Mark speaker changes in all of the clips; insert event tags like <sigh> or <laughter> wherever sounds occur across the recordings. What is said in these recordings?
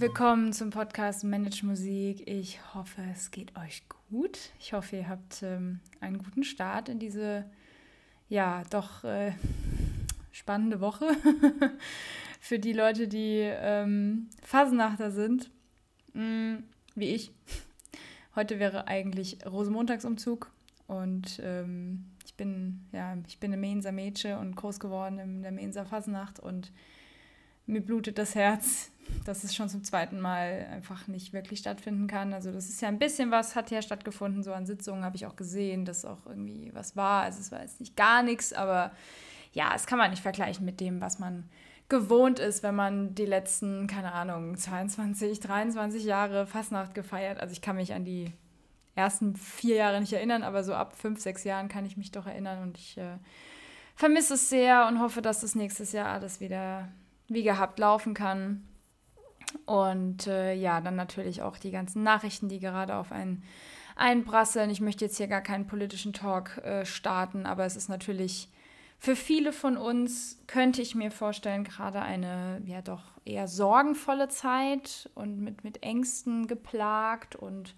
Speaker 1: Willkommen zum Podcast Manage Musik. Ich hoffe, es geht euch gut. Ich hoffe, ihr habt ähm, einen guten Start in diese, ja, doch äh, spannende Woche <laughs> für die Leute, die ähm, Phasennachter sind, mm, wie ich. Heute wäre eigentlich Rosenmontagsumzug und ähm, ich bin, ja, ich bin eine Mainzer Mädchen und groß geworden in der Mainzer Phasennacht und mir blutet das Herz, dass es schon zum zweiten Mal einfach nicht wirklich stattfinden kann. Also das ist ja ein bisschen was, hat ja stattgefunden, so an Sitzungen habe ich auch gesehen, dass auch irgendwie was war. Also es war jetzt nicht gar nichts, aber ja, es kann man nicht vergleichen mit dem, was man gewohnt ist, wenn man die letzten, keine Ahnung, 22, 23 Jahre Fastnacht gefeiert. Also ich kann mich an die ersten vier Jahre nicht erinnern, aber so ab fünf, sechs Jahren kann ich mich doch erinnern und ich äh, vermisse es sehr und hoffe, dass das nächstes Jahr alles wieder wie gehabt laufen kann. Und äh, ja, dann natürlich auch die ganzen Nachrichten, die gerade auf einen einprasseln. Ich möchte jetzt hier gar keinen politischen Talk äh, starten, aber es ist natürlich für viele von uns, könnte ich mir vorstellen, gerade eine ja doch eher sorgenvolle Zeit und mit, mit Ängsten geplagt und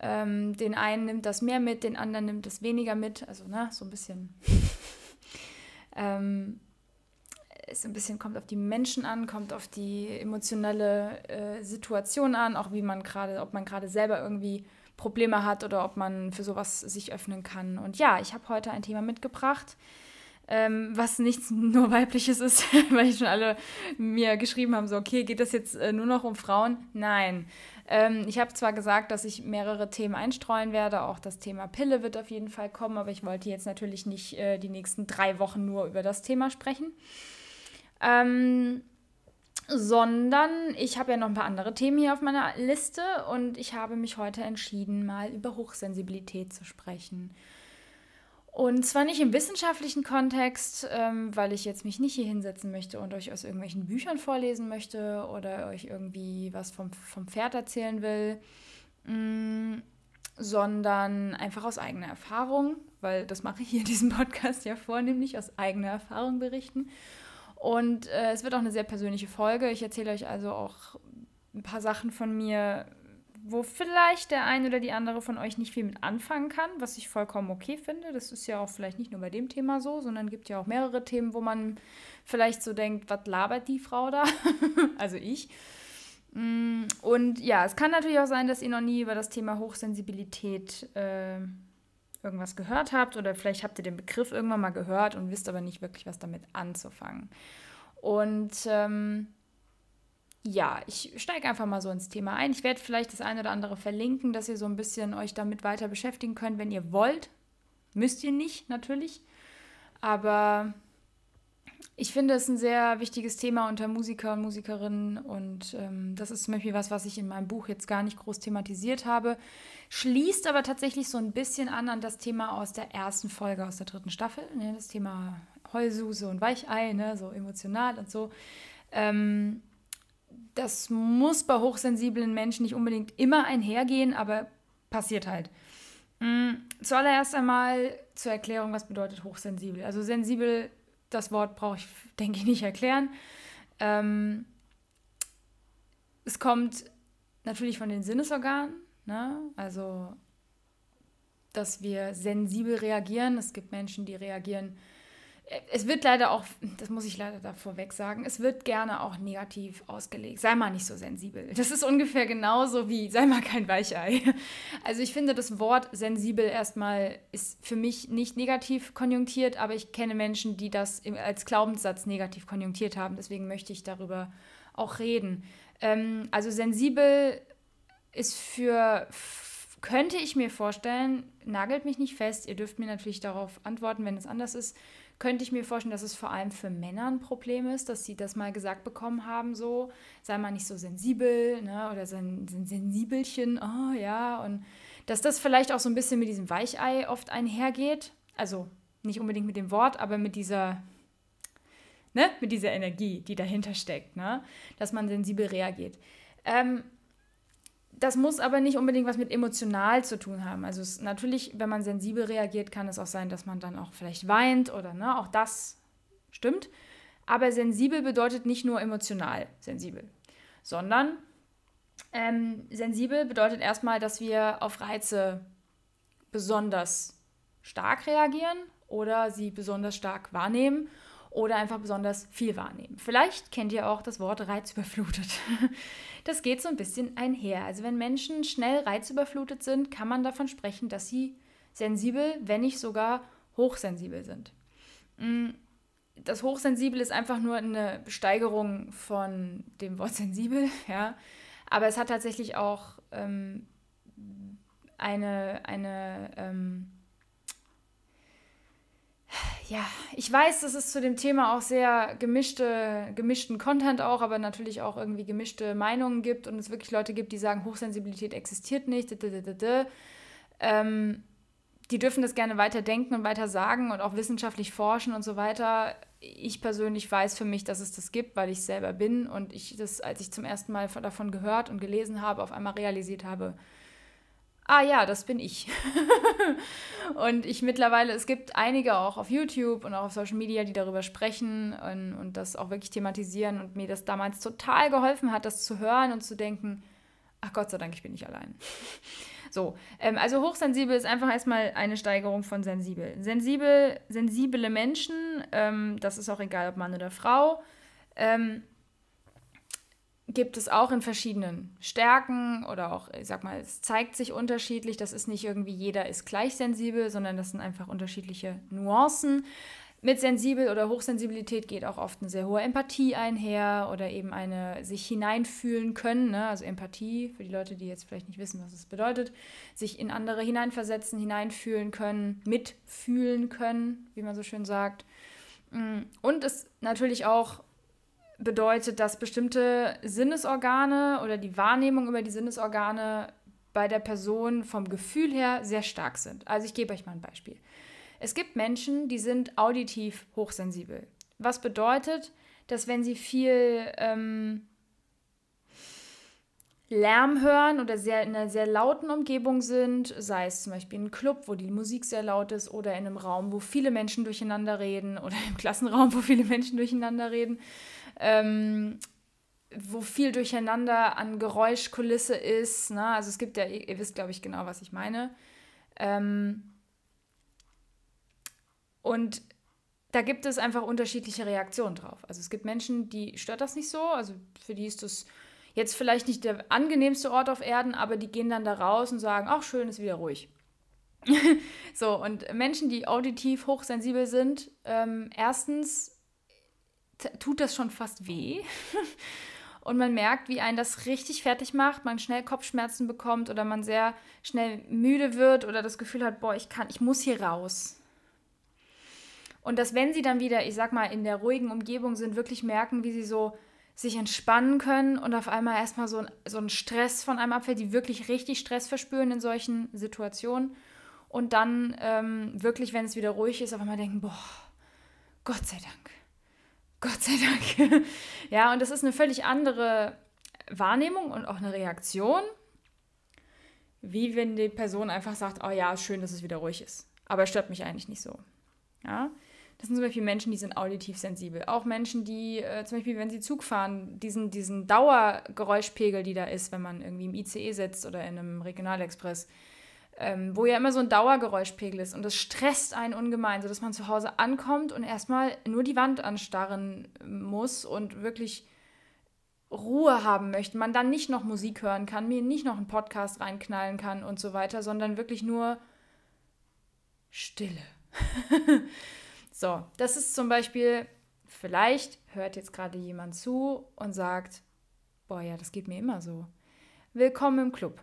Speaker 1: ähm, den einen nimmt das mehr mit, den anderen nimmt das weniger mit. Also, ne, so ein bisschen. <laughs> ähm, es ein bisschen kommt auf die Menschen an, kommt auf die emotionale äh, Situation an, auch wie man gerade, ob man gerade selber irgendwie Probleme hat oder ob man für sowas sich öffnen kann. Und ja, ich habe heute ein Thema mitgebracht, ähm, was nichts <laughs> nur weibliches ist, <laughs> weil schon alle mir geschrieben haben, so, okay, geht das jetzt äh, nur noch um Frauen? Nein. Ähm, ich habe zwar gesagt, dass ich mehrere Themen einstreuen werde, auch das Thema Pille wird auf jeden Fall kommen, aber ich wollte jetzt natürlich nicht äh, die nächsten drei Wochen nur über das Thema sprechen. Ähm, sondern ich habe ja noch ein paar andere Themen hier auf meiner Liste und ich habe mich heute entschieden, mal über Hochsensibilität zu sprechen. Und zwar nicht im wissenschaftlichen Kontext, ähm, weil ich jetzt mich nicht hier hinsetzen möchte und euch aus irgendwelchen Büchern vorlesen möchte oder euch irgendwie was vom, vom Pferd erzählen will, mh, mm, sondern einfach aus eigener Erfahrung, weil das mache ich hier in diesem Podcast ja vornehmlich, aus eigener Erfahrung berichten. Und äh, es wird auch eine sehr persönliche Folge. Ich erzähle euch also auch ein paar Sachen von mir, wo vielleicht der eine oder die andere von euch nicht viel mit anfangen kann, was ich vollkommen okay finde. Das ist ja auch vielleicht nicht nur bei dem Thema so, sondern gibt ja auch mehrere Themen, wo man vielleicht so denkt, was labert die Frau da? <laughs> also ich. Mm, und ja, es kann natürlich auch sein, dass ihr noch nie über das Thema Hochsensibilität äh, irgendwas gehört habt oder vielleicht habt ihr den Begriff irgendwann mal gehört und wisst aber nicht wirklich, was damit anzufangen. Und ähm, ja, ich steige einfach mal so ins Thema ein. Ich werde vielleicht das eine oder andere verlinken, dass ihr so ein bisschen euch damit weiter beschäftigen könnt, wenn ihr wollt. Müsst ihr nicht, natürlich. Aber ich finde es ein sehr wichtiges Thema unter Musiker und Musikerinnen und ähm, das ist zum Beispiel was, was ich in meinem Buch jetzt gar nicht groß thematisiert habe, schließt aber tatsächlich so ein bisschen an an das Thema aus der ersten Folge, aus der dritten Staffel, ne, das Thema Heulsuse und Weichei, ne, so emotional und so. Ähm, das muss bei hochsensiblen Menschen nicht unbedingt immer einhergehen, aber passiert halt. Mhm. Zuallererst einmal zur Erklärung, was bedeutet hochsensibel. Also sensibel das Wort brauche ich, denke ich, nicht erklären. Ähm, es kommt natürlich von den Sinnesorganen, ne? also dass wir sensibel reagieren. Es gibt Menschen, die reagieren es wird leider auch, das muss ich leider da vorweg sagen, es wird gerne auch negativ ausgelegt. Sei mal nicht so sensibel. Das ist ungefähr genauso wie, sei mal kein Weichei. Also ich finde, das Wort sensibel erstmal ist für mich nicht negativ konjunktiert, aber ich kenne Menschen, die das als Glaubenssatz negativ konjunktiert haben. Deswegen möchte ich darüber auch reden. Ähm, also sensibel ist für könnte ich mir vorstellen, nagelt mich nicht fest, ihr dürft mir natürlich darauf antworten, wenn es anders ist, könnte ich mir vorstellen, dass es vor allem für Männer ein Problem ist, dass sie das mal gesagt bekommen haben, so, sei mal nicht so sensibel, ne, oder so ein, so ein Sensibelchen, oh ja, und dass das vielleicht auch so ein bisschen mit diesem Weichei oft einhergeht, also nicht unbedingt mit dem Wort, aber mit dieser, ne, mit dieser Energie, die dahinter steckt, ne, dass man sensibel reagiert. Ähm, das muss aber nicht unbedingt was mit emotional zu tun haben. Also es, natürlich, wenn man sensibel reagiert, kann es auch sein, dass man dann auch vielleicht weint oder ne, auch das stimmt. Aber sensibel bedeutet nicht nur emotional sensibel, sondern ähm, sensibel bedeutet erstmal, dass wir auf Reize besonders stark reagieren oder sie besonders stark wahrnehmen oder einfach besonders viel wahrnehmen. Vielleicht kennt ihr auch das Wort reizüberflutet. <laughs> Das geht so ein bisschen einher. Also wenn Menschen schnell reizüberflutet sind, kann man davon sprechen, dass sie sensibel, wenn nicht sogar hochsensibel sind. Mm, das Hochsensibel ist einfach nur eine Steigerung von dem Wort <laughs> sensibel, ja. Aber es hat tatsächlich auch ähm, eine, eine ähm, ja, ich weiß, dass es zu dem Thema auch sehr gemischte, gemischten Content auch, aber natürlich auch irgendwie gemischte Meinungen gibt und es wirklich Leute gibt, die sagen, Hochsensibilität existiert nicht. Ähm, die dürfen das gerne weiter denken und weiter sagen und auch wissenschaftlich forschen und so weiter. Ich persönlich weiß für mich, dass es das gibt, weil ich selber bin und ich das, als ich zum ersten Mal davon gehört und gelesen habe, auf einmal realisiert habe, ah ja, das bin ich. <laughs> und ich mittlerweile, es gibt einige auch auf YouTube und auch auf Social Media, die darüber sprechen und, und das auch wirklich thematisieren und mir das damals total geholfen hat, das zu hören und zu denken, ach Gott sei Dank, ich bin nicht allein. <laughs> So, ähm, also hochsensibel ist einfach erstmal eine Steigerung von sensibel. Sensibel, sensible Menschen, ähm, das ist auch egal, ob Mann oder Frau, ähm, gibt es auch in verschiedenen Stärken oder auch, ich sag mal, es zeigt sich unterschiedlich. Das ist nicht irgendwie jeder ist gleich sensibel, sondern das sind einfach unterschiedliche Nuancen. Mit sensibel oder Hochsensibilität geht auch oft eine sehr hohe Empathie einher oder eben eine sich hineinfühlen können. Ne? Also Empathie, für die Leute, die jetzt vielleicht nicht wissen, was es bedeutet, sich in andere hineinversetzen, hineinfühlen können, mitfühlen können, wie man so schön sagt. Mm, und es natürlich auch bedeutet, dass bestimmte Sinnesorgane oder die Wahrnehmung über die Sinnesorgane bei der Person vom Gefühl her sehr stark sind. Also ich gebe euch mal ein Beispiel. Es gibt Menschen, die sind auditiv hochsensibel. Was bedeutet, dass wenn sie viel ähm, Lärm hören oder sehr, in einer sehr lauten Umgebung sind, sei es zum Beispiel ein Club, wo die Musik sehr laut ist, oder in einem Raum, wo viele Menschen durcheinander reden, oder im Klassenraum, wo viele Menschen durcheinander reden, ähm, wo viel Durcheinander an Geräuschkulisse ist. Ne? Also es gibt ja, ihr wisst, glaube ich, genau, was ich meine. Ähm, und da gibt es einfach unterschiedliche Reaktionen drauf. Also es gibt Menschen, die stört das nicht so, also für die ist das jetzt vielleicht nicht der angenehmste Ort auf Erden, aber die gehen dann da raus und sagen, ach schön, ist wieder ruhig. <laughs> so, und Menschen, die auditiv hochsensibel sind, ähm, erstens tut das schon fast weh. <laughs> Und man merkt, wie einen das richtig fertig macht, man schnell Kopfschmerzen bekommt oder man sehr schnell müde wird oder das Gefühl hat, boah, ich kann, ich muss hier raus. Und dass wenn sie dann wieder, ich sag mal, in der ruhigen Umgebung sind, wirklich merken, wie sie so sich entspannen können und auf einmal erstmal so ein, so ein Stress von einem abfällt, die wirklich richtig Stress verspüren in solchen Situationen. Und dann ähm, wirklich, wenn es wieder ruhig ist, auf einmal denken, boah, Gott sei Dank Gott sei Dank. <laughs> ja, und das ist eine völlig andere Wahrnehmung und auch eine Reaktion, wie wenn die Person einfach sagt, oh ja, schön, dass es wieder ruhig ist. Aber es stört mich eigentlich nicht so. Ja, das sind zum Beispiel Menschen, die sind auditiv sensibel. Auch Menschen, die äh, zum Beispiel, wenn sie Zug fahren, diesen, diesen Dauergeräuschpegel, die da ist, wenn man irgendwie im ICE sitzt oder in einem Regionalexpress, ähm, wo ja immer so ein Dauergeräuschpegel ist und das stresst einen ungemein, sodass man zu Hause ankommt und erstmal nur die Wand anstarren muss und wirklich Ruhe haben möchte, man dann nicht noch Musik hören kann, mir nicht noch einen Podcast reinknallen kann und so weiter, sondern wirklich nur Stille. <laughs> so, das ist zum Beispiel, vielleicht hört jetzt gerade jemand zu und sagt, boah ja, das geht mir immer so. Willkommen im Club.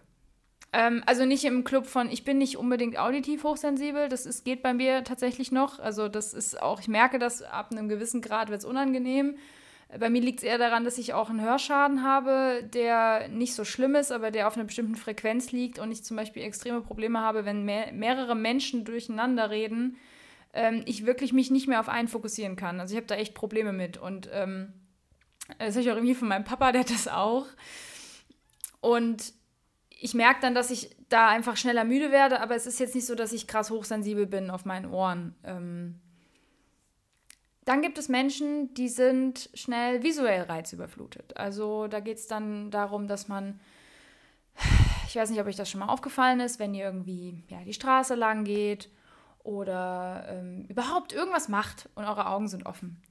Speaker 1: Ähm, also nicht im Club von, ich bin nicht unbedingt auditiv hochsensibel, das ist, geht bei mir tatsächlich noch. Also das ist auch, ich merke das ab einem gewissen Grad wird es unangenehm. Bei mir liegt es eher daran, dass ich auch einen Hörschaden habe, der nicht so schlimm ist, aber der auf einer bestimmten Frequenz liegt und ich zum Beispiel extreme Probleme habe, wenn mehr, mehrere Menschen durcheinander reden, ähm, ich wirklich mich nicht mehr auf einen fokussieren kann. Also ich habe da echt Probleme mit und ähm, das habe ich auch irgendwie von meinem Papa, der hat das auch. Und ich merke dann, dass ich da einfach schneller müde werde, aber es ist jetzt nicht so, dass ich krass hochsensibel bin auf meinen Ohren. Ähm, Dann gibt es Menschen, die sind schnell visuell reizüberflutet. Also da geht es dann darum, dass man, ich weiß nicht, ob euch das schon mal aufgefallen ist, wenn ihr irgendwie ja, die Straße lang geht oder ähm, überhaupt irgendwas macht und eure Augen sind offen,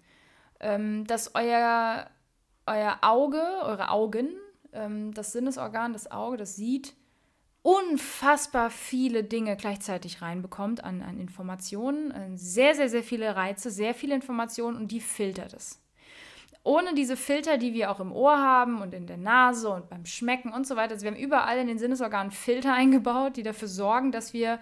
Speaker 1: ähm, dass euer, euer Auge, eure Augen, ähm, das Sinnesorgan, das Auge, das sieht, unfassbar viele Dinge gleichzeitig reinbekommt an, an Informationen, äh, sehr, sehr, sehr viele Reize, sehr viele Informationen und die filtert es. Ohne diese Filter, die wir auch im Ohr haben und in der Nase und beim Schmecken und so weiter, also wir haben überall in den Sinnesorganen Filter <laughs> eingebaut, die dafür sorgen, dass wir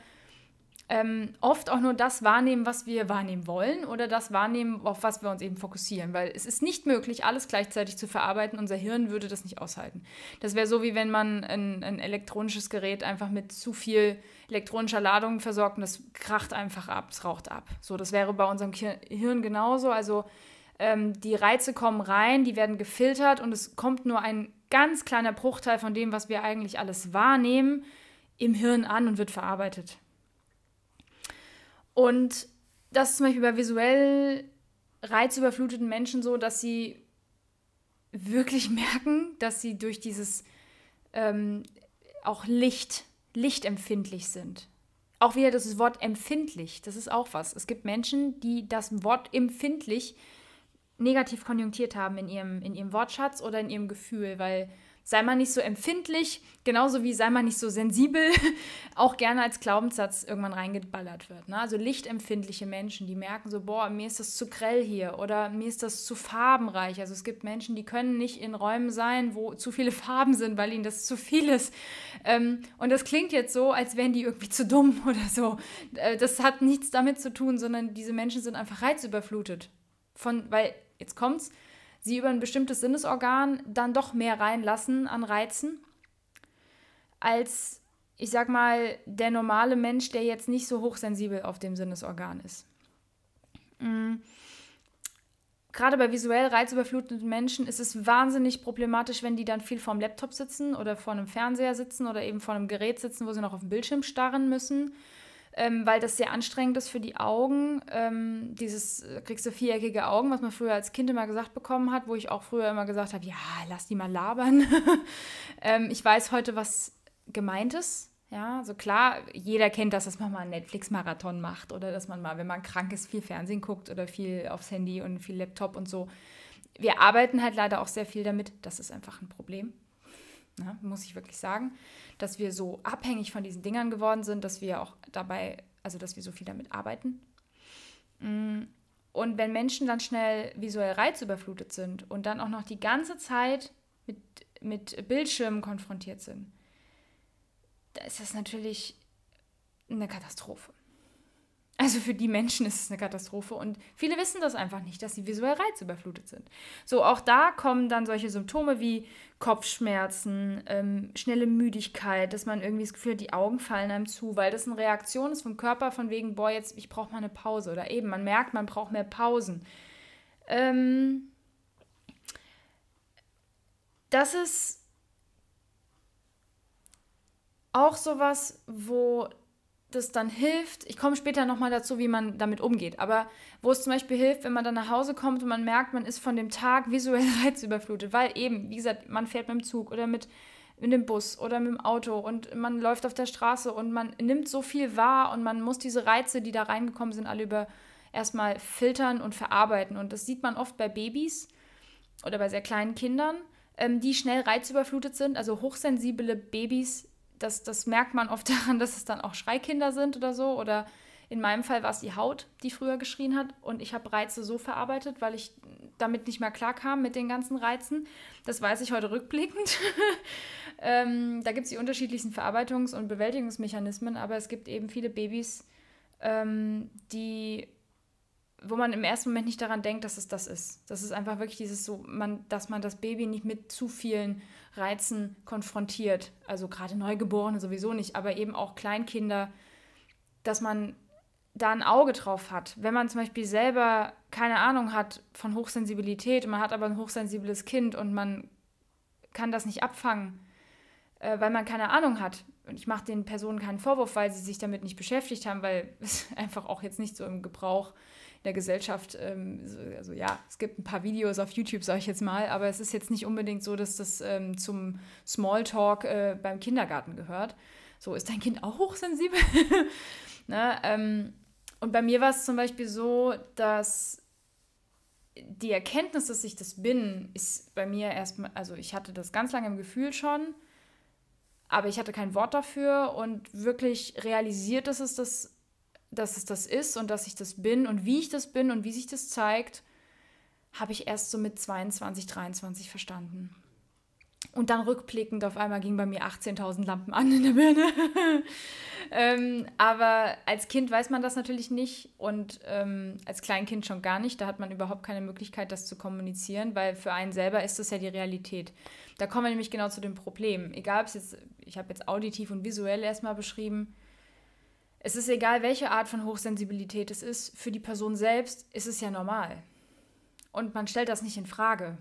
Speaker 1: ähm, oft auch nur das wahrnehmen, was wir wahrnehmen wollen oder das wahrnehmen, auf was wir uns eben fokussieren. Weil es ist nicht möglich, alles gleichzeitig zu verarbeiten. Unser Hirn würde das nicht aushalten. Das wäre so, wie wenn man ein, ein, elektronisches Gerät einfach mit zu viel elektronischer Ladung versorgt und das kracht einfach ab, es raucht ab. So, das wäre bei unserem Hirn genauso. Also ähm, die Reize kommen rein, die werden gefiltert und es kommt nur ein ganz kleiner Bruchteil von dem, was wir eigentlich alles wahrnehmen, im Hirn an und wird verarbeitet. Und das ist zum Beispiel bei visuell reizüberfluteten Menschen so, dass sie wirklich <laughs> merken, dass sie durch dieses ähm, auch Licht, lichtempfindlich sind. Auch wieder das Wort empfindlich, das ist auch was. Es gibt Menschen, die das Wort empfindlich negativ konjunktiert haben in ihrem, in ihrem Wortschatz oder in ihrem Gefühl, weil sei mal nicht so empfindlich, genauso wie sei mal nicht so sensibel, <laughs> auch gerne als Glaubenssatz irgendwann reingeballert wird. Ne? Also lichtempfindliche Menschen, die merken so, boah, mir ist das zu grell hier oder mir ist das zu farbenreich. Also es gibt Menschen, die können nicht in Räumen sein, wo zu viele <laughs> Farben sind, weil ihnen das zu viel ist. Ähm, und das klingt jetzt so, als wären die irgendwie zu dumm <laughs> oder so. Äh, das hat nichts damit zu tun, sondern diese Menschen sind einfach reizüberflutet. Von, weil, jetzt kommt's, sie über ein bestimmtes Sinnesorgan dann doch mehr reinlassen an Reizen, als, ich sag mal, der normale Mensch, der jetzt nicht so hochsensibel auf dem Sinnesorgan ist. Mhm. Gerade bei visuell reizüberfluteten Menschen ist es wahnsinnig problematisch, wenn die dann viel vorm Laptop sitzen oder vor einem Fernseher sitzen oder eben vor einem Gerät sitzen, wo sie noch auf den Bildschirm starren müssen ähm, weil das sehr anstrengend ist für die Augen. Ähm, dieses, äh, kriegst du viereckige Augen, was man früher als Kind immer gesagt bekommen hat, wo ich auch früher immer gesagt habe, ja, lass die mal labern. <laughs> ähm, ich weiß heute, was gemeint ist. Ja, also klar, jeder kennt das, dass man mal einen Netflix-Marathon macht oder dass man mal, wenn man krank ist, viel Fernsehen guckt oder viel aufs Handy und viel Laptop und so. Wir arbeiten halt leider auch sehr viel damit. Das ist einfach ein Problem. Ja, muss ich wirklich sagen dass wir so abhängig von diesen Dingern geworden sind, dass wir auch dabei, also dass wir so viel damit arbeiten. Mm, und wenn Menschen dann schnell visuell reizüberflutet sind und dann auch noch die ganze Zeit mit, mit Bildschirmen konfrontiert sind, da ist das natürlich eine Katastrophe. Also für die Menschen ist es eine Katastrophe und viele wissen das einfach nicht, dass sie visuell reizüberflutet sind. So, auch da kommen dann solche Symptome wie Kopfschmerzen, ähm, schnelle Müdigkeit, dass man irgendwie das Gefühl hat, die Augen fallen einem zu, weil das eine Reaktion ist vom Körper von wegen, boah, jetzt, ich brauche mal eine Pause. Oder eben, man merkt, man braucht mehr Pausen. Ähm, das ist auch sowas, wo das dann hilft, ich komme später nochmal dazu, wie man damit umgeht, aber wo es zum Beispiel hilft, wenn man dann nach Hause kommt und man merkt, man ist von dem Tag visuell <laughs> reizüberflutet, weil eben, wie gesagt, man fährt mit dem Zug oder mit, mit dem Bus oder mit dem Auto und man läuft auf der Straße und man nimmt so viel wahr und man muss diese Reize, die da reingekommen sind, alle über erstmal filtern und verarbeiten. Und das sieht man oft bei Babys oder bei sehr kleinen Kindern, ähm, die schnell reizüberflutet sind, also hochsensible Babys das, das merkt man oft <laughs> daran, dass es dann auch Schreikinder sind oder so. Oder in meinem Fall war es die Haut, die früher geschrien hat. Und ich habe Reize so verarbeitet, weil ich damit nicht mehr klarkam mit den ganzen Reizen. Das weiß ich heute rückblickend. <laughs> ähm, da gibt es die unterschiedlichsten Verarbeitungs- und Bewältigungsmechanismen, aber es gibt eben viele Babys, ähm, die wo man im ersten Moment nicht daran denkt, dass es das ist. Das ist einfach wirklich dieses so, man, dass man das Baby nicht mit zu vielen Reizen konfrontiert. Also gerade Neugeborene sowieso nicht, aber eben auch Kleinkinder, dass man da ein Auge drauf hat. Wenn man zum Beispiel selber keine Ahnung hat von Hochsensibilität, man hat aber ein hochsensibles Kind und man kann das nicht abfangen, äh, weil man keine Ahnung hat. Und ich mache den Personen keinen Vorwurf, weil sie sich damit nicht beschäftigt haben, weil <laughs> es einfach auch jetzt nicht so im Gebrauch der Gesellschaft, ähm, also ja, es gibt ein paar Videos auf YouTube, sage ich jetzt mal, aber es ist jetzt nicht unbedingt so, dass das ähm, zum Smalltalk äh, beim Kindergarten gehört. So, ist dein Kind auch hochsensibel? <laughs> ne, ähm, und bei mir war es zum Beispiel so, dass die Erkenntnis, dass ich das bin, ist bei mir erstmal, also ich hatte das ganz lange im Gefühl schon, aber ich hatte kein Wort dafür und wirklich realisiert, dass es das, dass es das ist und dass ich das bin und wie ich das bin und wie sich das zeigt, habe ich erst so mit 22, 23 verstanden. Und dann rückblickend auf einmal ging bei mir 18.000 Lampen an in der Birne. <laughs> ähm, aber als Kind weiß man das natürlich nicht und ähm, als Kleinkind schon gar nicht. Da hat man überhaupt keine Möglichkeit, das zu kommunizieren, weil für einen selber ist das ja die Realität. Da kommen wir nämlich genau zu dem Problem. Egal, ob es jetzt, ich habe jetzt auditiv und visuell erstmal beschrieben. Es ist egal, welche Art von Hochsensibilität es ist. Für die Person selbst ist es ja normal. Und man stellt das nicht in Frage.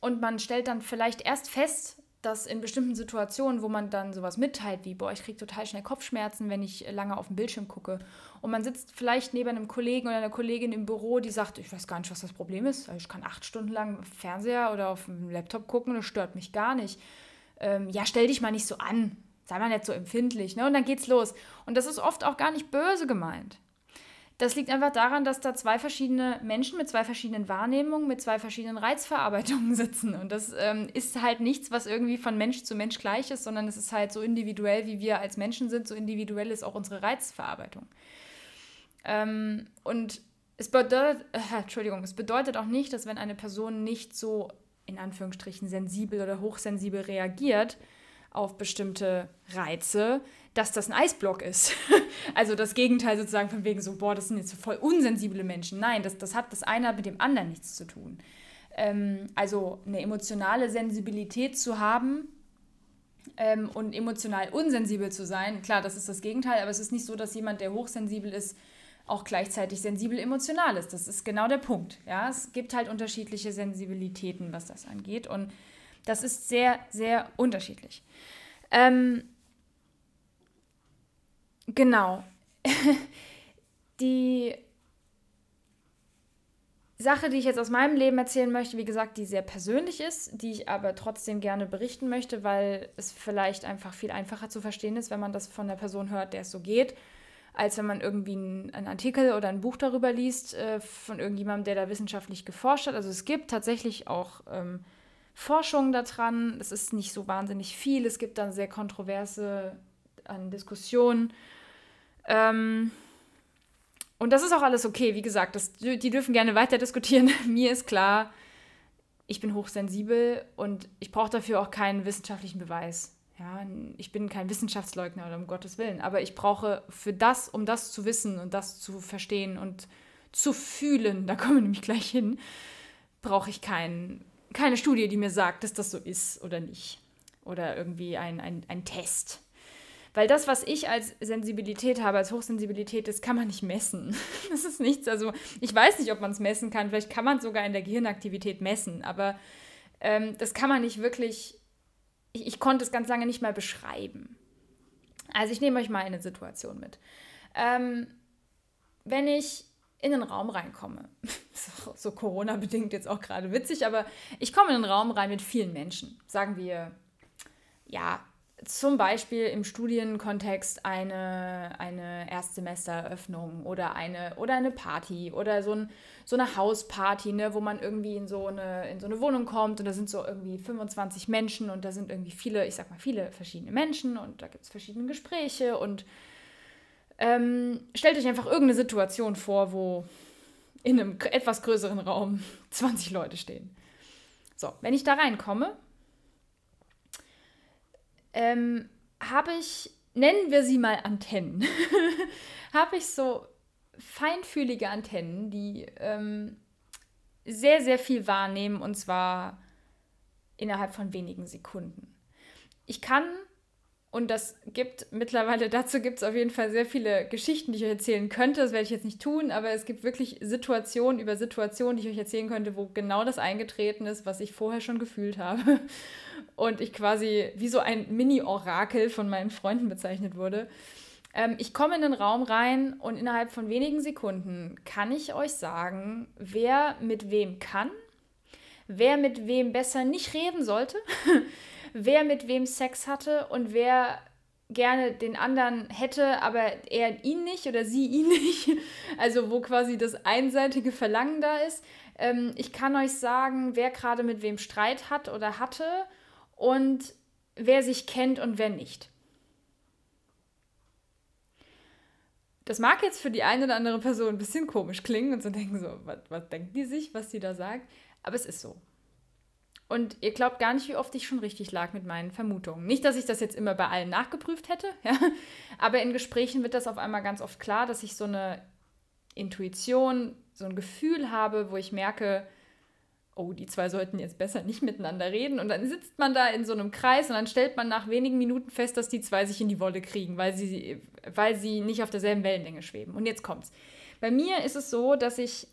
Speaker 1: Und man stellt dann vielleicht erst fest, dass in bestimmten Situationen, wo man dann sowas mitteilt, wie, boah, ich kriege total schnell Kopfschmerzen, wenn ich lange auf den Bildschirm gucke. Und man sitzt vielleicht neben einem Kollegen oder einer Kollegin im Büro, die sagt, ich weiß gar nicht, was das Problem ist. Ich kann acht Stunden lang Fernseher oder auf dem Laptop gucken, das stört mich gar nicht. Ähm, ja, stell dich mal nicht so an. Sei mal nicht so empfindlich. Ne? Und dann geht's los. Und das ist oft auch gar nicht böse gemeint. Das liegt einfach daran, dass da zwei verschiedene Menschen mit zwei verschiedenen Wahrnehmungen, mit zwei verschiedenen Reizverarbeitungen <laughs> sitzen. Und das ähm, ist halt nichts, was irgendwie von Mensch zu Mensch gleich ist, sondern es ist halt so individuell, wie wir als Menschen sind, so individuell ist auch unsere Reizverarbeitung. Ähm, und es bedeutet, äh, Entschuldigung, es bedeutet auch nicht, dass wenn eine Person nicht so in Anführungsstrichen sensibel oder hochsensibel reagiert auf bestimmte Reize, dass das ein Eisblock ist. <laughs> also das Gegenteil sozusagen von wegen so, boah, das sind jetzt voll unsensible Menschen. Nein, das, das hat das eine mit dem anderen nichts zu tun. Ähm, also eine emotionale Sensibilität zu haben ähm, und emotional unsensibel zu sein, klar, das ist das Gegenteil, aber es ist nicht so, dass jemand, der hochsensibel ist, auch gleichzeitig sensibel emotional ist. Das ist genau der Punkt. Ja? Es gibt halt unterschiedliche Sensibilitäten, was das angeht. Und das ist sehr, sehr unterschiedlich. Ähm, Genau. <laughs> die Sache, die ich jetzt aus meinem Leben erzählen möchte, wie gesagt, die sehr persönlich ist, die ich aber trotzdem gerne berichten möchte, weil es vielleicht einfach viel einfacher zu verstehen ist, wenn man das von der Person hört, der es so geht, als wenn man irgendwie einen, Artikel oder ein Buch darüber liest äh, von irgendjemandem, der da wissenschaftlich geforscht hat. Also es gibt tatsächlich auch ähm, Forschungen daran. Es ist nicht so wahnsinnig viel. Es gibt dann sehr kontroverse an Diskussionen. Ähm, und das ist auch alles okay. Wie gesagt, das, die dürfen gerne weiter diskutieren. <laughs> Mir ist klar, ich bin hochsensibel und ich brauche dafür auch keinen wissenschaftlichen Beweis. Ja, ich bin kein Wissenschaftsleugner oder um Gottes Willen, aber ich brauche für das, um das zu wissen und das zu verstehen und zu fühlen, <laughs> da kommen wir nämlich gleich hin, brauche ich kein, keine Studie, die mir sagt, dass das so ist oder nicht. Oder irgendwie ein, ein, ein Test. Weil das, was ich als Sensibilität habe, als Hochsensibilität, das kann man nicht messen. <laughs> Das ist nichts. Also ich weiß nicht, ob man es messen kann. Vielleicht kann man es sogar in der Gehirnaktivität messen. Aber ähm, das kann man nicht wirklich. Ich, ich konnte es ganz lange nicht mal beschreiben. Also ich nehme euch mal eine Situation mit. Ähm, wenn ich in einen Raum reinkomme, <laughs> so Corona-bedingt jetzt auch gerade witzig, aber ich komme in einen Raum rein mit vielen Menschen. Sagen wir, ja, zum Beispiel im Studienkontext eine, eine Erstsemestereröffnung oder eine, oder eine Party oder so, ein, so eine Hausparty, ne, wo man irgendwie in so, eine, in so eine Wohnung kommt und da sind so irgendwie 25 Menschen und da sind irgendwie viele, ich sag mal, viele verschiedene Menschen und da gibt es verschiedene Gespräche und ähm, stellt euch einfach irgendeine Situation vor, wo in einem etwas größeren Raum <laughs> 20 Leute stehen. So, wenn ich da reinkomme, ähm, habe ich, nennen wir sie mal Antennen, <laughs> habe ich so feinfühlige Antennen, die ähm, sehr, sehr viel wahrnehmen und zwar innerhalb von wenigen Sekunden. Ich kann, und das gibt mittlerweile, <laughs> dazu gibt es auf jeden Fall sehr viele Geschichten, die ich euch erzählen könnte, das werde ich jetzt nicht tun, aber es gibt wirklich Situationen über Situationen, die ich euch erzählen könnte, wo genau das eingetreten ist, was ich vorher schon gefühlt habe <laughs> und ich quasi wie so ein Mini-Orakel von meinen Freunden bezeichnet wurde. Ähm, ich komme in den Raum rein und innerhalb von wenigen Sekunden kann ich euch sagen, wer mit wem kann, wer mit wem besser nicht reden sollte, <laughs> wer mit wem Sex hatte und wer gerne den anderen hätte, aber er ihn nicht oder sie ihn <laughs> nicht. Also wo quasi das einseitige Verlangen da ist. Ähm, ich kann euch sagen, wer gerade mit wem Streit hat oder hatte und wer sich kennt und wer nicht. Das mag jetzt für die eine oder andere Person ein bisschen komisch klingen und so denken so, was, was denkt die sich, was sie da sagt? Aber es ist so. Und ihr glaubt gar nicht, wie oft ich schon richtig lag mit meinen Vermutungen. Nicht, dass ich das jetzt immer bei allen nachgeprüft hätte, <laughs> ja? aber in Gesprächen wird das auf einmal ganz oft klar, dass ich so eine Intuition, so ein Gefühl habe, wo ich merke, oh, die zwei sollten jetzt besser nicht miteinander reden. Und dann sitzt man da in so einem Kreis und dann stellt man nach wenigen Minuten fest, dass die zwei sich in die Wolle kriegen, weil sie, weil sie nicht auf derselben Wellenlänge schweben. Und jetzt kommt's. Bei mir ist es so, dass ich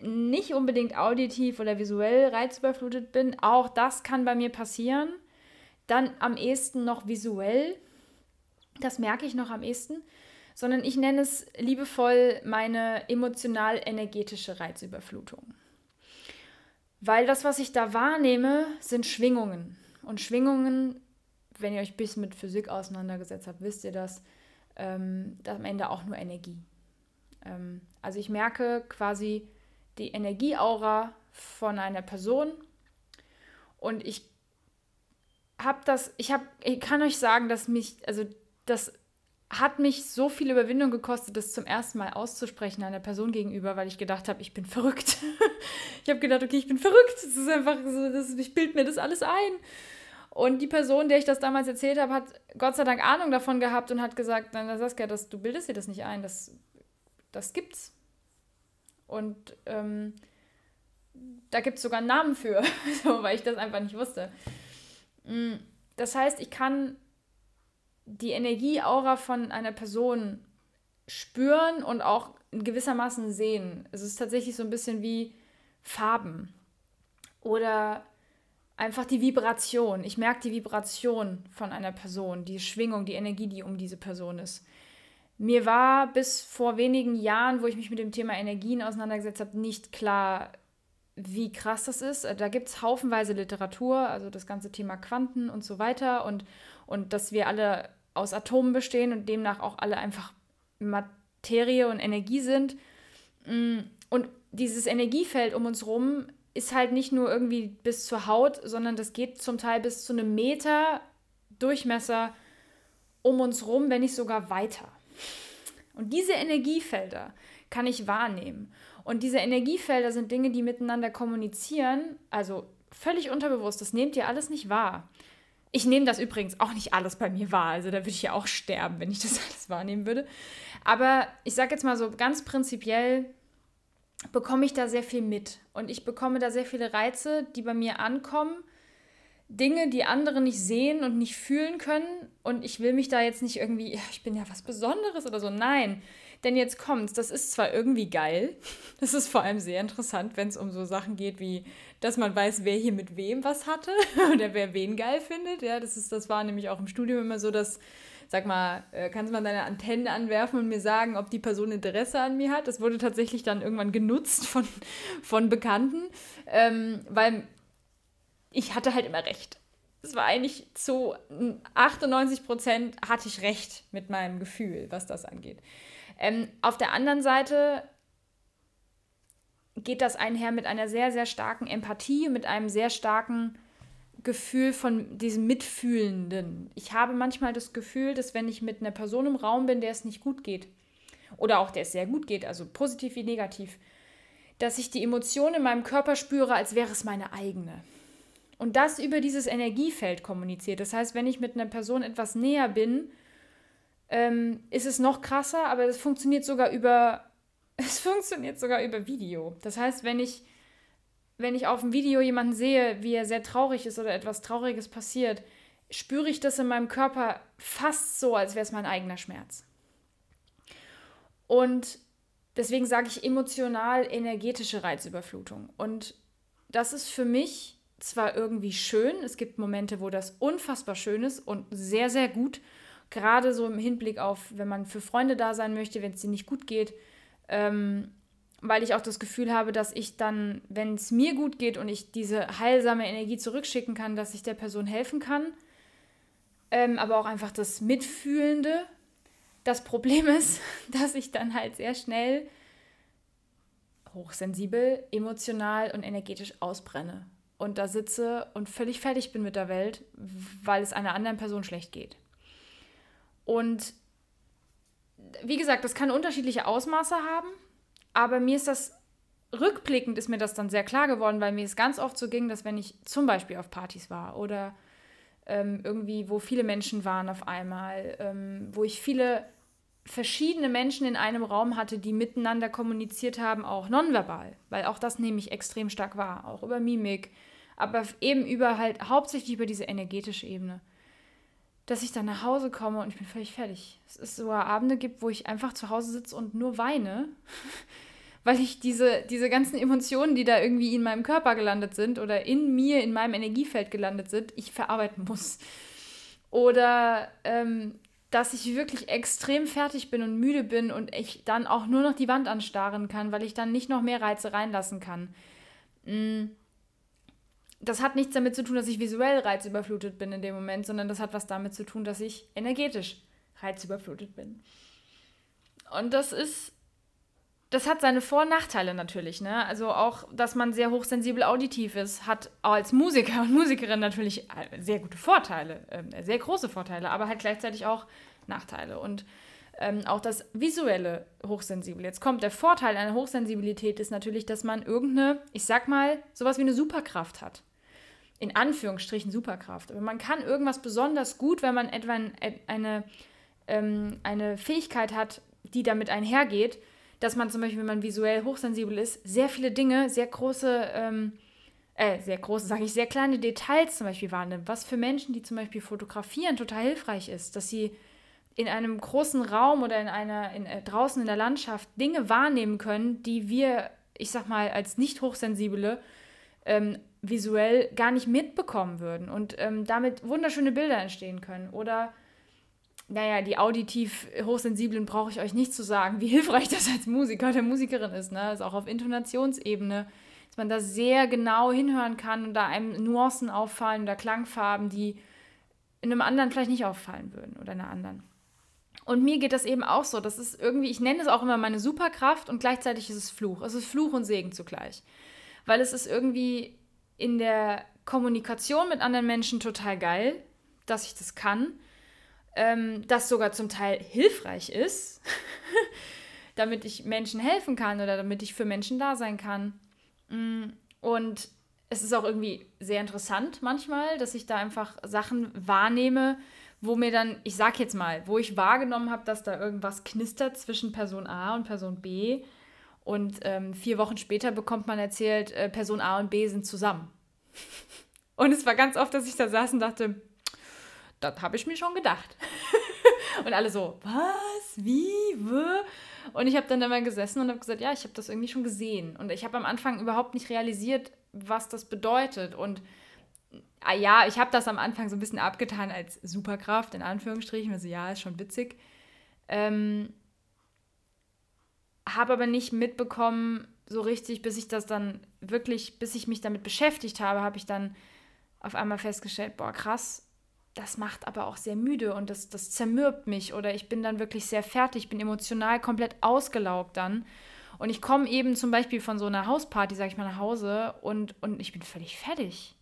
Speaker 1: nicht unbedingt auditiv oder visuell reizüberflutet bin. Auch das kann bei mir passieren. Dann am ehesten noch visuell. Das merke ich noch am ehesten. Sondern ich nenne es liebevoll meine emotional-energetische Reizüberflutung. Weil das, was ich da wahrnehme, sind Schwingungen. Und Schwingungen, wenn ihr euch ein bisschen mit Physik auseinandergesetzt habt, wisst ihr das, ähm, am Ende auch nur Energie. Ähm, also ich merke quasi, die Energieaura von einer Person. Und ich habe das, ich habe, ich kann euch sagen, dass mich, also das hat mich so viel Überwindung gekostet, das zum ersten Mal auszusprechen einer Person gegenüber, weil ich gedacht habe, ich bin verrückt. <laughs> ich habe gedacht, okay, ich bin verrückt. Das ist einfach so, das, ich bild mir das alles ein. Und die Person, der ich das damals erzählt habe, hat Gott sei Dank Ahnung davon gehabt und hat gesagt, nein, Saskia, das, du bildest dir das nicht ein, das, das gibt's. Und ähm, da gibt es sogar einen Namen für, <laughs> so, weil ich das einfach nicht wusste. Mm, das heißt, ich kann die Energieaura von einer Person spüren und auch gewissermaßen sehen. Es ist tatsächlich so ein bisschen wie Farben oder einfach die Vibration. Ich merke die Vibration von einer Person, die Schwingung, die Energie, die um diese Person ist. Mir war bis vor wenigen Jahren, wo ich mich mit dem Thema Energien auseinandergesetzt habe, nicht klar, wie krass das ist. Da gibt es haufenweise Literatur, also das ganze Thema Quanten und so weiter und, und dass wir alle aus Atomen bestehen und demnach auch alle einfach Materie und Energie sind. Mm, und dieses Energiefeld um uns rum ist halt nicht nur irgendwie bis zur Haut, sondern das geht zum Teil bis zu einem Meter Durchmesser um uns rum, wenn nicht sogar weiter. Und diese Energiefelder kann ich wahrnehmen. Und diese Energiefelder sind Dinge, die miteinander kommunizieren, also völlig unterbewusst. Das nehmt ihr alles nicht wahr. Ich nehme das übrigens auch nicht alles bei mir wahr. Also da würde ich ja auch sterben, wenn ich das <laughs> alles wahrnehmen würde. Aber ich sage jetzt mal so ganz prinzipiell, bekomme ich da sehr viel mit. Und ich bekomme da sehr viele Reize, die bei mir ankommen Dinge, die andere nicht sehen und nicht fühlen können. Und ich will mich da jetzt nicht irgendwie, ich bin ja was Besonderes oder so. Nein. Denn jetzt kommt's, das ist zwar irgendwie geil, das ist vor allem sehr interessant, wenn es um so Sachen geht wie, dass man weiß, wer hier mit wem was hatte <laughs> oder wer wen geil findet. Ja, das ist, das war nämlich auch im Studium immer so, dass, sag mal, äh, kannst du mal deine Antennen anwerfen und mir sagen, ob die Person Interesse an mir hat. Das wurde tatsächlich dann irgendwann genutzt von, von Bekannten, ähm, weil ich hatte halt immer recht. Es war eigentlich zu 98 Prozent hatte ich recht mit meinem Gefühl, was das angeht. Ähm, auf der anderen Seite geht das einher mit einer sehr, sehr starken Empathie, mit einem sehr starken Gefühl von diesem Mitfühlenden. Ich habe manchmal das Gefühl, dass wenn ich mit einer Person im Raum bin, der es nicht gut geht, oder auch der es sehr gut geht, also positiv wie negativ, dass ich die Emotionen in meinem Körper spüre, als wäre es meine eigene und das über dieses Energiefeld kommuniziert. Das heißt, wenn ich mit einer Person etwas näher bin, ähm, ist es noch krasser, aber es funktioniert sogar über <laughs> es funktioniert sogar über Video. Das heißt, wenn ich wenn ich auf dem Video jemanden sehe, wie er sehr traurig ist oder etwas Trauriges passiert, spüre ich das in meinem Körper fast so, als wäre es mein eigener Schmerz. Und deswegen sage ich emotional energetische Reizüberflutung. Und das ist für mich zwar irgendwie schön, es gibt Momente, wo das unfassbar schön ist und sehr, sehr gut Gerade so im Hinblick auf, wenn man für Freunde da sein möchte, wenn es ihnen nicht gut geht. Ähm, weil ich auch das Gefühl habe, dass ich dann, wenn es mir gut geht und ich diese heilsame Energie zurückschicken kann, dass ich der Person helfen kann. Ähm, aber auch einfach das Mitfühlende. Das Problem <laughs> ist, dass ich dann halt sehr schnell hochsensibel, emotional und energetisch ausbrenne und da sitze und völlig fertig bin mit der Welt, weil es einer anderen Person schlecht geht. Und wie gesagt, das kann unterschiedliche Ausmaße haben. Aber mir ist das, rückblickend ist mir das dann sehr klar geworden, weil mir es ganz oft so ging, dass wenn ich zum Beispiel auf Partys war oder ähm, irgendwie, wo viele Menschen waren auf einmal, ähm, wo ich viele verschiedene Menschen in einem Raum hatte, die miteinander kommuniziert haben, auch nonverbal, weil auch das nehme ich extrem stark wahr, auch über Mimik, aber eben über halt hauptsächlich über diese energetische Ebene. Dass ich dann nach Hause komme und ich bin völlig fertig. Es ist sogar Abende gibt, wo ich einfach zu Hause sitze und nur weine, <laughs> weil ich diese, diese ganzen Emotionen, die da irgendwie in meinem Körper gelandet sind oder in mir, in meinem Energiefeld gelandet sind, ich verarbeiten muss. Oder ähm, dass ich wirklich extrem fertig bin und müde bin und ich dann auch nur noch die Wand anstarren kann, weil ich dann nicht noch mehr Reize reinlassen kann. Mm. Das hat nichts damit zu tun, dass ich visuell reizüberflutet bin in dem Moment, sondern das hat was damit zu tun, dass ich energetisch reizüberflutet bin. Und das ist das hat seine Vor- und Nachteile natürlich. Ne? Also auch, dass man sehr hochsensibel auditiv ist, hat als Musiker und Musikerin natürlich äh, sehr gute Vorteile, äh, sehr große Vorteile, aber halt gleichzeitig auch Nachteile. Und ähm, auch das visuelle Hochsensibel. Jetzt kommt der Vorteil einer Hochsensibilität ist natürlich, dass man irgendeine, ich sag mal, sowas wie eine Superkraft hat. In Anführungsstrichen Superkraft. Aber man kann irgendwas besonders gut, wenn man etwa eine, ähm, eine Fähigkeit hat, die damit einhergeht, dass man zum Beispiel, wenn man visuell hochsensibel ist, sehr viele Dinge, sehr große, ähm, äh, sehr große, sage ich, sehr kleine Details zum Beispiel wahrnimmt. Was für Menschen, die zum Beispiel fotografieren, total hilfreich ist, dass sie in einem großen Raum oder in einer, in, äh, draußen in der Landschaft Dinge wahrnehmen können, die wir, ich sag mal, als nicht hochsensible ähm, visuell gar nicht mitbekommen würden und ähm, damit wunderschöne Bilder entstehen können. Oder naja, die auditiv Hochsensiblen brauche ich euch nicht zu sagen, wie <laughs> hilfreich das als Musiker oder Musikerin ist. Ne? Das ist auch auf Intonationsebene, dass man da sehr genau hinhören kann und da einem Nuancen auffallen oder Klangfarben, die in einem anderen vielleicht nicht auffallen würden oder in einer anderen. Und mir geht das eben auch so. Das ist irgendwie, ich nenne es auch immer meine Superkraft und gleichzeitig ist es Fluch. Es ist Fluch und Segen zugleich. Weil es ist irgendwie in der Kommunikation mit anderen Menschen total geil, dass ich das kann ähm, das sogar zum Teil hilfreich ist, <laughs> damit ich Menschen helfen kann oder damit ich für Menschen da sein kann. Mm, und es ist auch irgendwie sehr interessant manchmal, dass ich da einfach Sachen wahrnehme, wo mir dann, ich sag jetzt mal, wo ich wahrgenommen habe, dass da irgendwas knistert zwischen Person A und Person B. Und ähm, vier Wochen später bekommt man erzählt, äh, Person A und B sind zusammen. <laughs> und es war ganz oft, dass ich da saß und dachte, das habe ich mir schon gedacht. <laughs> und alle so, was? Wie? Wo? Und ich habe dann immer gesessen und habe gesagt, ja, ich habe das irgendwie schon gesehen. Und ich habe am Anfang überhaupt nicht realisiert, was das bedeutet. Und ah, ja, ich habe das am Anfang so ein bisschen abgetan als Superkraft, in Anführungsstrichen. Also ja, ist schon witzig. Ähm, habe aber nicht mitbekommen, so richtig, bis ich das dann wirklich, bis ich mich damit beschäftigt habe, habe ich dann auf einmal festgestellt, boah, krass, das macht aber auch sehr müde und das, das zermürbt mich oder ich bin dann wirklich sehr fertig, bin emotional komplett ausgelaugt dann. Und ich komme eben zum Beispiel von so einer Hausparty, sag ich mal, nach Hause und, und ich bin völlig fertig.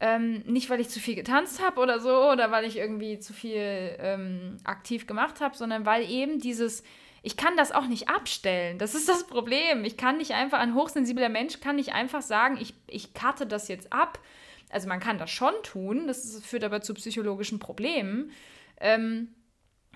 Speaker 1: Ähm, nicht, weil ich zu viel getanzt habe oder so oder weil ich irgendwie zu viel ähm, aktiv gemacht habe, sondern weil eben dieses, ich kann das auch nicht abstellen. Das ist das Problem. Ich kann nicht einfach, ein hochsensibler Mensch kann nicht einfach sagen, ich, ich cutte das jetzt ab also man kann das schon tun, das führt aber zu psychologischen Problemen. Ähm,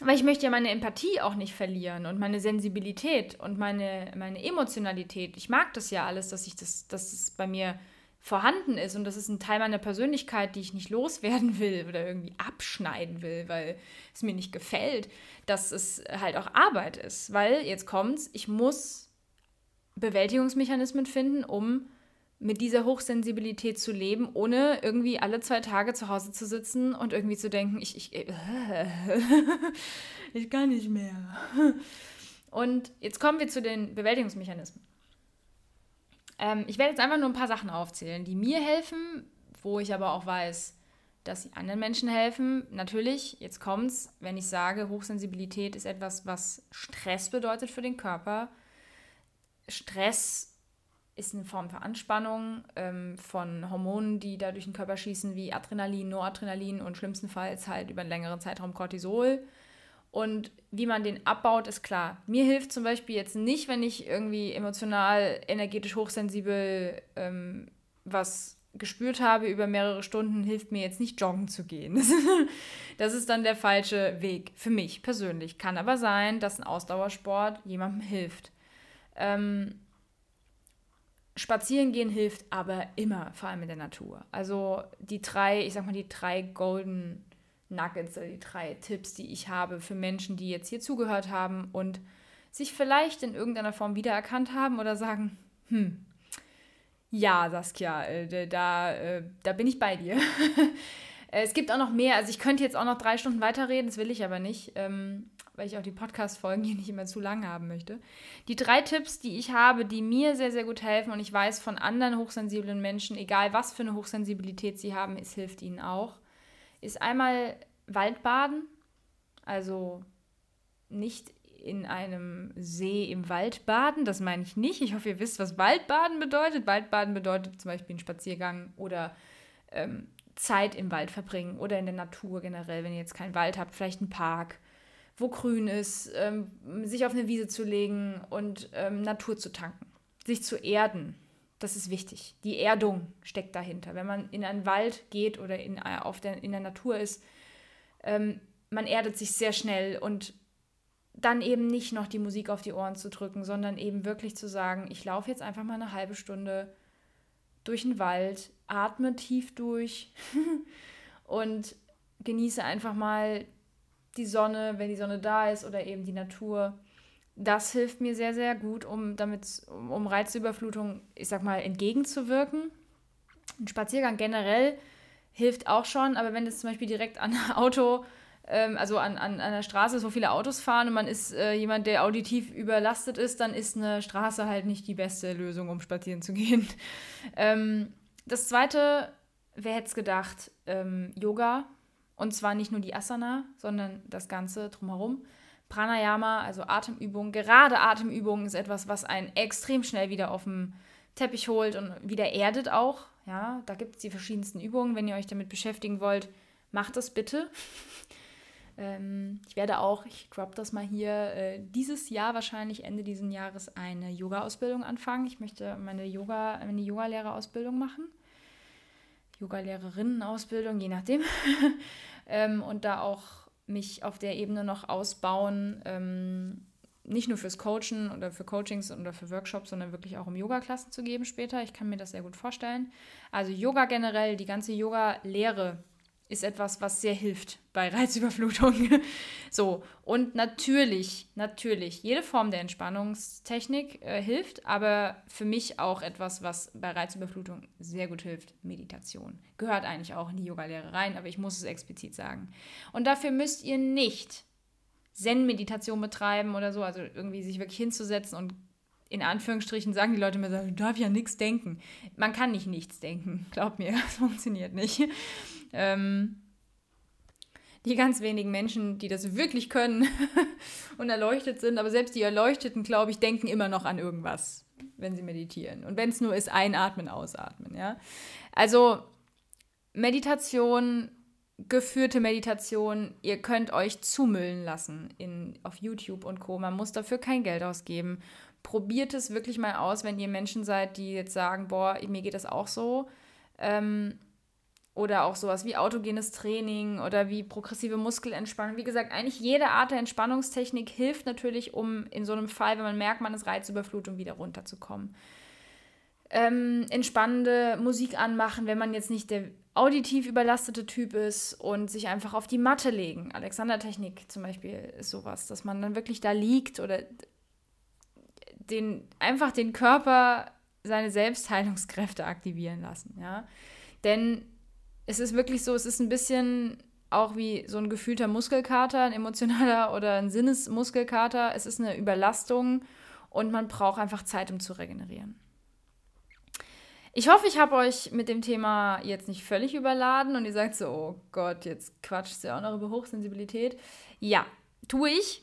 Speaker 1: weil ich möchte ja meine Empathie auch nicht verlieren und meine Sensibilität und meine, meine Emotionalität. Ich mag das ja alles, dass ich das, dass es bei mir vorhanden ist und das ist ein Teil meiner Persönlichkeit, die ich nicht loswerden <laughs> will oder irgendwie abschneiden will, weil es mir nicht gefällt, dass es halt auch Arbeit ist. Weil, jetzt kommt's, ich muss Bewältigungsmechanismen finden, um mit dieser Hochsensibilität zu leben, ohne irgendwie alle zwei Tage zu Hause zu sitzen und irgendwie zu denken, ich, ich, äh, <laughs> ich kann nicht mehr. Und jetzt kommen wir zu den Bewältigungsmechanismen. Ähm, ich werde jetzt einfach nur ein paar Sachen aufzählen, die mir helfen, wo ich aber auch weiß, dass sie anderen Menschen helfen. Natürlich, jetzt kommt's, wenn ich sage, Hochsensibilität ist etwas, was Stress bedeutet für den Körper. Stress ist eine Form von Anspannung ähm, von Hormonen, die da durch den Körper schießen, wie Adrenalin, Noradrenalin und schlimmstenfalls halt über einen längeren Zeitraum Cortisol. Und wie man den abbaut, ist klar. Mir hilft zum Beispiel jetzt nicht, wenn ich irgendwie emotional, energetisch hochsensibel ähm, was gespürt habe über mehrere Stunden, hilft mir jetzt nicht joggen zu gehen. <laughs> Das ist dann der falsche Weg für mich persönlich. Kann aber sein, dass ein Ausdauersport jemandem hilft. Ähm, Spazieren gehen hilft aber immer, vor allem in der Natur. Also die drei, ich sag mal, die drei Golden Nuggets, die drei Tipps, die ich habe für Menschen, die jetzt hier zugehört haben und sich vielleicht in irgendeiner Form wiedererkannt haben oder sagen, hm, ja, Saskia, äh, da, äh, da bin ich bei dir. <laughs> Es gibt auch noch mehr, also ich könnte jetzt auch noch drei Stunden weiterreden, das will ich aber nicht. Weil ich auch die Podcast-Folgen hier nicht immer zu lang haben möchte. Die drei Tipps, die ich habe, die mir sehr, sehr gut helfen und ich weiß von anderen hochsensiblen Menschen, egal was für eine Hochsensibilität sie haben, es hilft ihnen auch, ist einmal Waldbaden, also nicht in einem See im Wald baden, das meine ich nicht. Ich hoffe, ihr wisst, was Waldbaden bedeutet. Waldbaden bedeutet zum Beispiel einen Spaziergang oder ähm, Zeit im Wald verbringen oder in der Natur generell, wenn ihr jetzt keinen Wald habt, vielleicht einen Park wo grün ist, ähm, sich auf eine Wiese zu legen und ähm, Natur zu tanken, sich zu erden. Das ist wichtig. Die Erdung steckt dahinter. Wenn man in einen Wald geht oder in, äh, auf der, in der Natur ist, ähm, man erdet sich sehr schnell und dann eben nicht noch die Musik auf die Ohren zu drücken, sondern eben wirklich zu sagen, ich laufe jetzt einfach mal eine halbe Stunde durch den Wald, atme tief durch <laughs> und genieße einfach mal die Sonne, wenn die Sonne da ist oder eben die Natur. Das hilft mir sehr, sehr gut, um damit, um Reizüberflutung, ich sag mal, entgegenzuwirken. Ein Spaziergang generell hilft auch schon, aber wenn es zum Beispiel direkt an <laughs> Auto, ähm, also an, an, an einer Straße ist, wo viele Autos fahren und man ist äh, jemand, der auditiv überlastet ist, dann ist eine Straße halt nicht die beste Lösung, um spazieren zu gehen. <laughs> Ähm, das zweite, wer hätte es gedacht, ähm, Yoga und zwar nicht nur die Asana, sondern das Ganze drumherum. Pranayama, also Atemübungen, gerade Atemübungen ist etwas, was einen extrem schnell wieder auf den Teppich holt und wieder erdet auch. Ja, da gibt es die verschiedensten Übungen. Wenn ihr euch damit beschäftigen wollt, macht das bitte. <laughs> ähm, ich werde auch, ich drop das mal hier, äh, dieses Jahr wahrscheinlich Ende dieses Jahres eine Yoga-Ausbildung anfangen. Ich möchte meine Yoga, meine Yoga-Lehrerausbildung machen. Yoga-Lehrerinnen-Ausbildung, je nachdem. <laughs> ähm, und da auch mich auf der Ebene noch ausbauen, ähm, nicht nur fürs Coachen oder für Coachings oder für Workshops, sondern wirklich auch um Yoga-Klassen zu geben später. Ich kann mir das sehr gut vorstellen. Also Yoga generell, die ganze Yoga-Lehre ist etwas, was sehr hilft bei <laughs> Reizüberflutung. so, und natürlich, natürlich, jede Form der Entspannungstechnik äh, hilft, aber für mich auch etwas, was bei Reizüberflutung sehr gut hilft, Meditation. Gehört eigentlich auch in die Yogalehre rein, aber ich muss es explizit sagen. Und dafür müsst ihr nicht Zen-Meditation betreiben oder so, also irgendwie sich wirklich hinzusetzen und in Anführungsstrichen sagen die Leute mir, du darfst ja nichts denken. Man kann nicht nichts denken, <laughs> glaub mir, das funktioniert nicht. Ähm, die ganz wenigen Menschen, die das wirklich können <laughs> und erleuchtet sind, aber selbst die Erleuchteten, glaube ich, denken immer noch an irgendwas, wenn sie meditieren. Und wenn es nur ist, einatmen, ausatmen. Ja? Also Meditation, geführte Meditation, ihr könnt euch zumüllen lassen in, auf YouTube und Co. Man muss dafür kein Geld ausgeben. Probiert es wirklich mal aus, wenn ihr Menschen seid, die jetzt sagen, boah, mir geht das auch so. Ähm, oder auch sowas wie autogenes Training oder wie progressive Muskelentspannung. Wie gesagt, eigentlich jede Art der Entspannungstechnik hilft natürlich, um in so einem Fall, wenn man merkt, man ist Reizüberflutung, wieder runterzukommen. Ähm, entspannende Musik anmachen, wenn man jetzt nicht der auditiv überlastete Typ ist und sich einfach auf die Matte legen. Alexander-Technik zum Beispiel ist sowas, dass man dann wirklich da liegt oder den, einfach den Körper seine Selbstheilungskräfte aktivieren lassen, ja. Denn es ist wirklich so, es ist ein bisschen auch wie so ein gefühlter Muskelkater, ein emotionaler <laughs> oder ein Sinnesmuskelkater. Es ist eine Überlastung und man braucht einfach Zeit, um zu regenerieren. Ich hoffe, ich habe euch mit dem Thema jetzt nicht völlig überladen und ihr sagt so, oh Gott, jetzt quatscht ihr auch noch über Hochsensibilität. Ja, tue ich.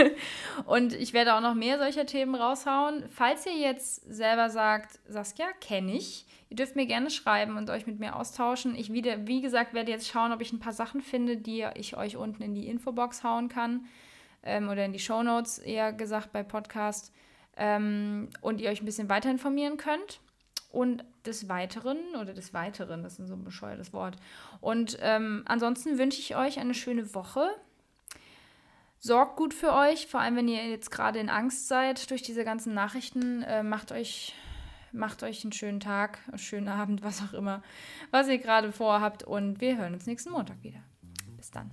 Speaker 1: <laughs> und ich werde auch noch mehr solcher Themen raushauen. Falls ihr jetzt selber sagt, Saskia, kenne ich, ihr dürft mir gerne schreiben und euch mit mir austauschen. Ich wieder, wie gesagt, werde jetzt schauen, ob ich ein paar Sachen finde, die ich euch unten in die Infobox hauen kann. Ähm, oder in die Show Notes eher gesagt bei Podcast. Ähm, und ihr euch ein bisschen weiter informieren könnt. Und des Weiteren, oder des Weiteren, das ist so ein bescheuertes Wort. Und ähm, ansonsten wünsche ich euch eine schöne Woche. Sorgt gut für euch, vor allem wenn ihr jetzt gerade in Angst seid durch diese ganzen Nachrichten. Äh, macht, euch, macht euch einen schönen Tag, einen schönen Abend, <laughs> was auch immer, was ihr gerade vorhabt. Und wir hören uns nächsten Montag wieder. Bis dann.